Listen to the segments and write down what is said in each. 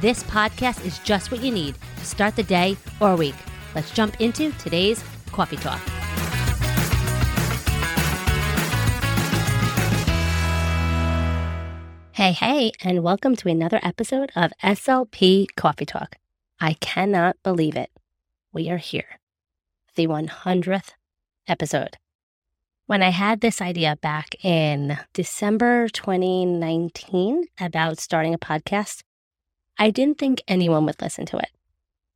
this podcast is just what you need to start the day or week. Let's jump into today's coffee talk. Hey, hey, and welcome to another episode of SLP Coffee Talk. I cannot believe it. We are here, the 100th episode. When I had this idea back in December 2019 about starting a podcast, I didn't think anyone would listen to it.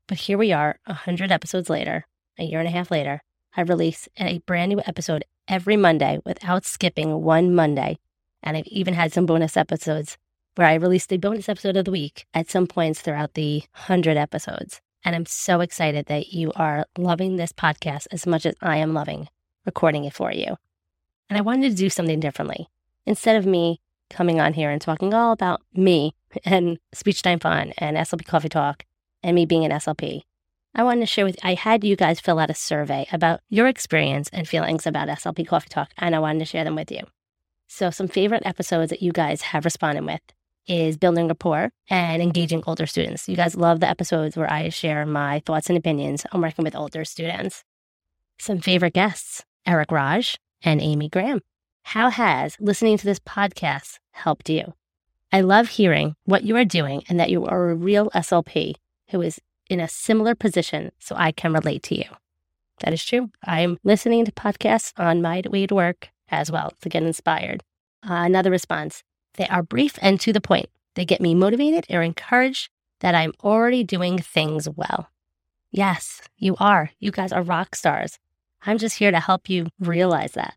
But here we are, 100 episodes later, a year and a half later. I release a brand new episode every Monday without skipping one Monday. And I've even had some bonus episodes where I released a bonus episode of the week at some points throughout the 100 episodes. And I'm so excited that you are loving this podcast as much as I am loving recording it for you. And I wanted to do something differently. Instead of me coming on here and talking all about me and Speech Time Fun and SLP Coffee Talk and me being an SLP. I wanted to share with I had you guys fill out a survey about your experience and feelings about SLP Coffee Talk, and I wanted to share them with you. So, some favorite episodes that you guys have responded with is building rapport and engaging older students. You guys love the episodes where I share my thoughts and opinions on working with older students. Some favorite guests Erik Raj and Amy Graham. How has listening to this podcast helped you? I love hearing what you are doing and that you are a real SLP who is in a similar position so I can relate to you. That is true. I'm listening to podcasts on my way to work as well to get inspired. Uh, another response they are brief and to the point. They get me motivated or encouraged that I'm already doing things well. Yes, you are. You guys are rock stars. I'm just here to help you realize that.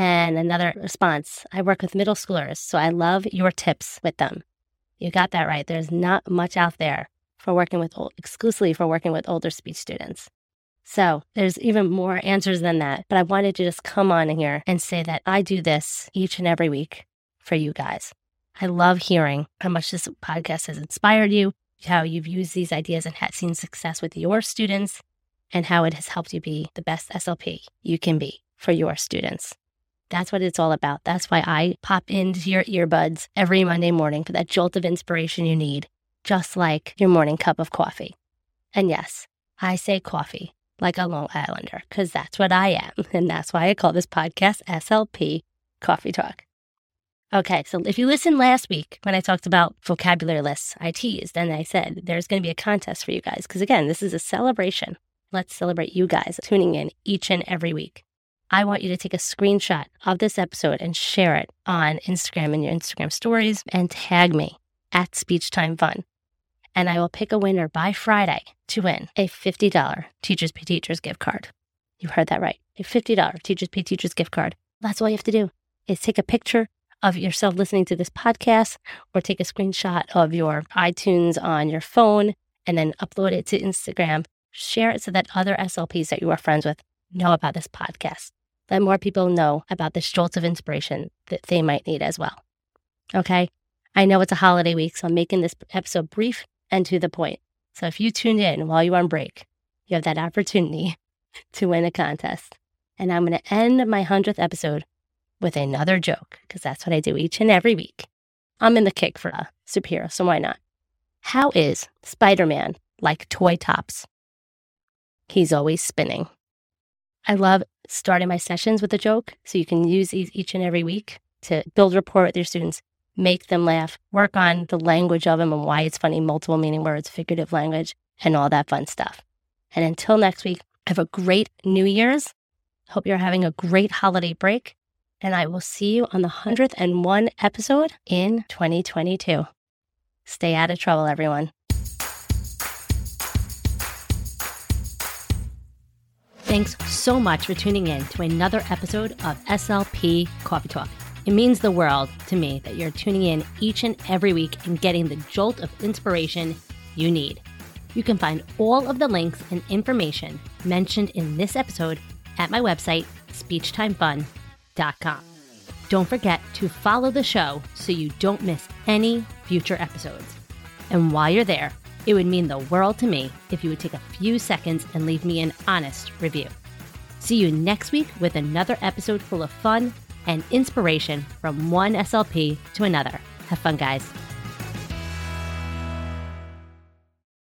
And another response I work with middle schoolers, so I love your tips with them. You got that right. There's not much out there for working with old, exclusively for working with older speech students. So there's even more answers than that. But I wanted to just come on here and say that I do this each and every week for you guys. I love hearing how much this podcast has inspired you, how you've used these ideas and had seen success with your students, and how it has helped you be the best SLP you can be for your students. That's what it's all about. That's why I pop into your earbuds every Monday morning for that jolt of inspiration you need, just like your morning cup of coffee. And yes, I say coffee like a Long Islander because that's what I am. And that's why I call this podcast SLP Coffee Talk. Okay, so if you listened last week when I talked about vocabulary lists, I teased and I said there's going to be a contest for you guys because, again, this is a celebration. Let's celebrate you guys tuning in each and every week. I want you to take a screenshot of this episode and share it on Instagram in your Instagram stories and tag me at Speech Time Fun. and I will pick a winner by Friday to win a $50 Teachers Pay Teachers gift card. You heard that right. A $50 Teachers Pay Teachers gift card. That's all you have to do is take a picture of yourself listening to this podcast or take a screenshot of your iTunes on your phone and then upload it to Instagram. Share it so that other SLPs that you are friends with know about this podcast. Let more people know about the jolts of inspiration that they might need as well. Okay. I know it's a holiday week, so I'm making this episode brief and to the point. So if you tuned in while you're on break, you have that opportunity to win a contest. And I'm going to end my 100th episode with another joke because that's what I do each and every week. I'm in the kick for a superhero, so why not? How is Spider Man like toy tops? He's always spinning. I love starting my sessions with a joke so you can use each and every week to build rapport with your students, make them laugh, work on the language of them and why it's funny, multiple meaning words, figurative language, and all that fun stuff. And until next week, have a great New Year's. Hope you're having a great holiday break and I will see you on the 101 episode in 2022. Stay out of trouble, everyone. Thanks so much for tuning in to another episode of SLP Coffee Talk. It means the world to me that you're tuning in each and every week and getting the jolt of inspiration you need. You can find all of the links and information mentioned in this episode at my website, speechtimefun.com don't forget to follow the show so you don't miss any future episodes. And while you're there, it would mean the world to me if you would take a few seconds and leave me an honest review. See you next week with another episode full of fun and inspiration from one SLP to another. Have fun, guys.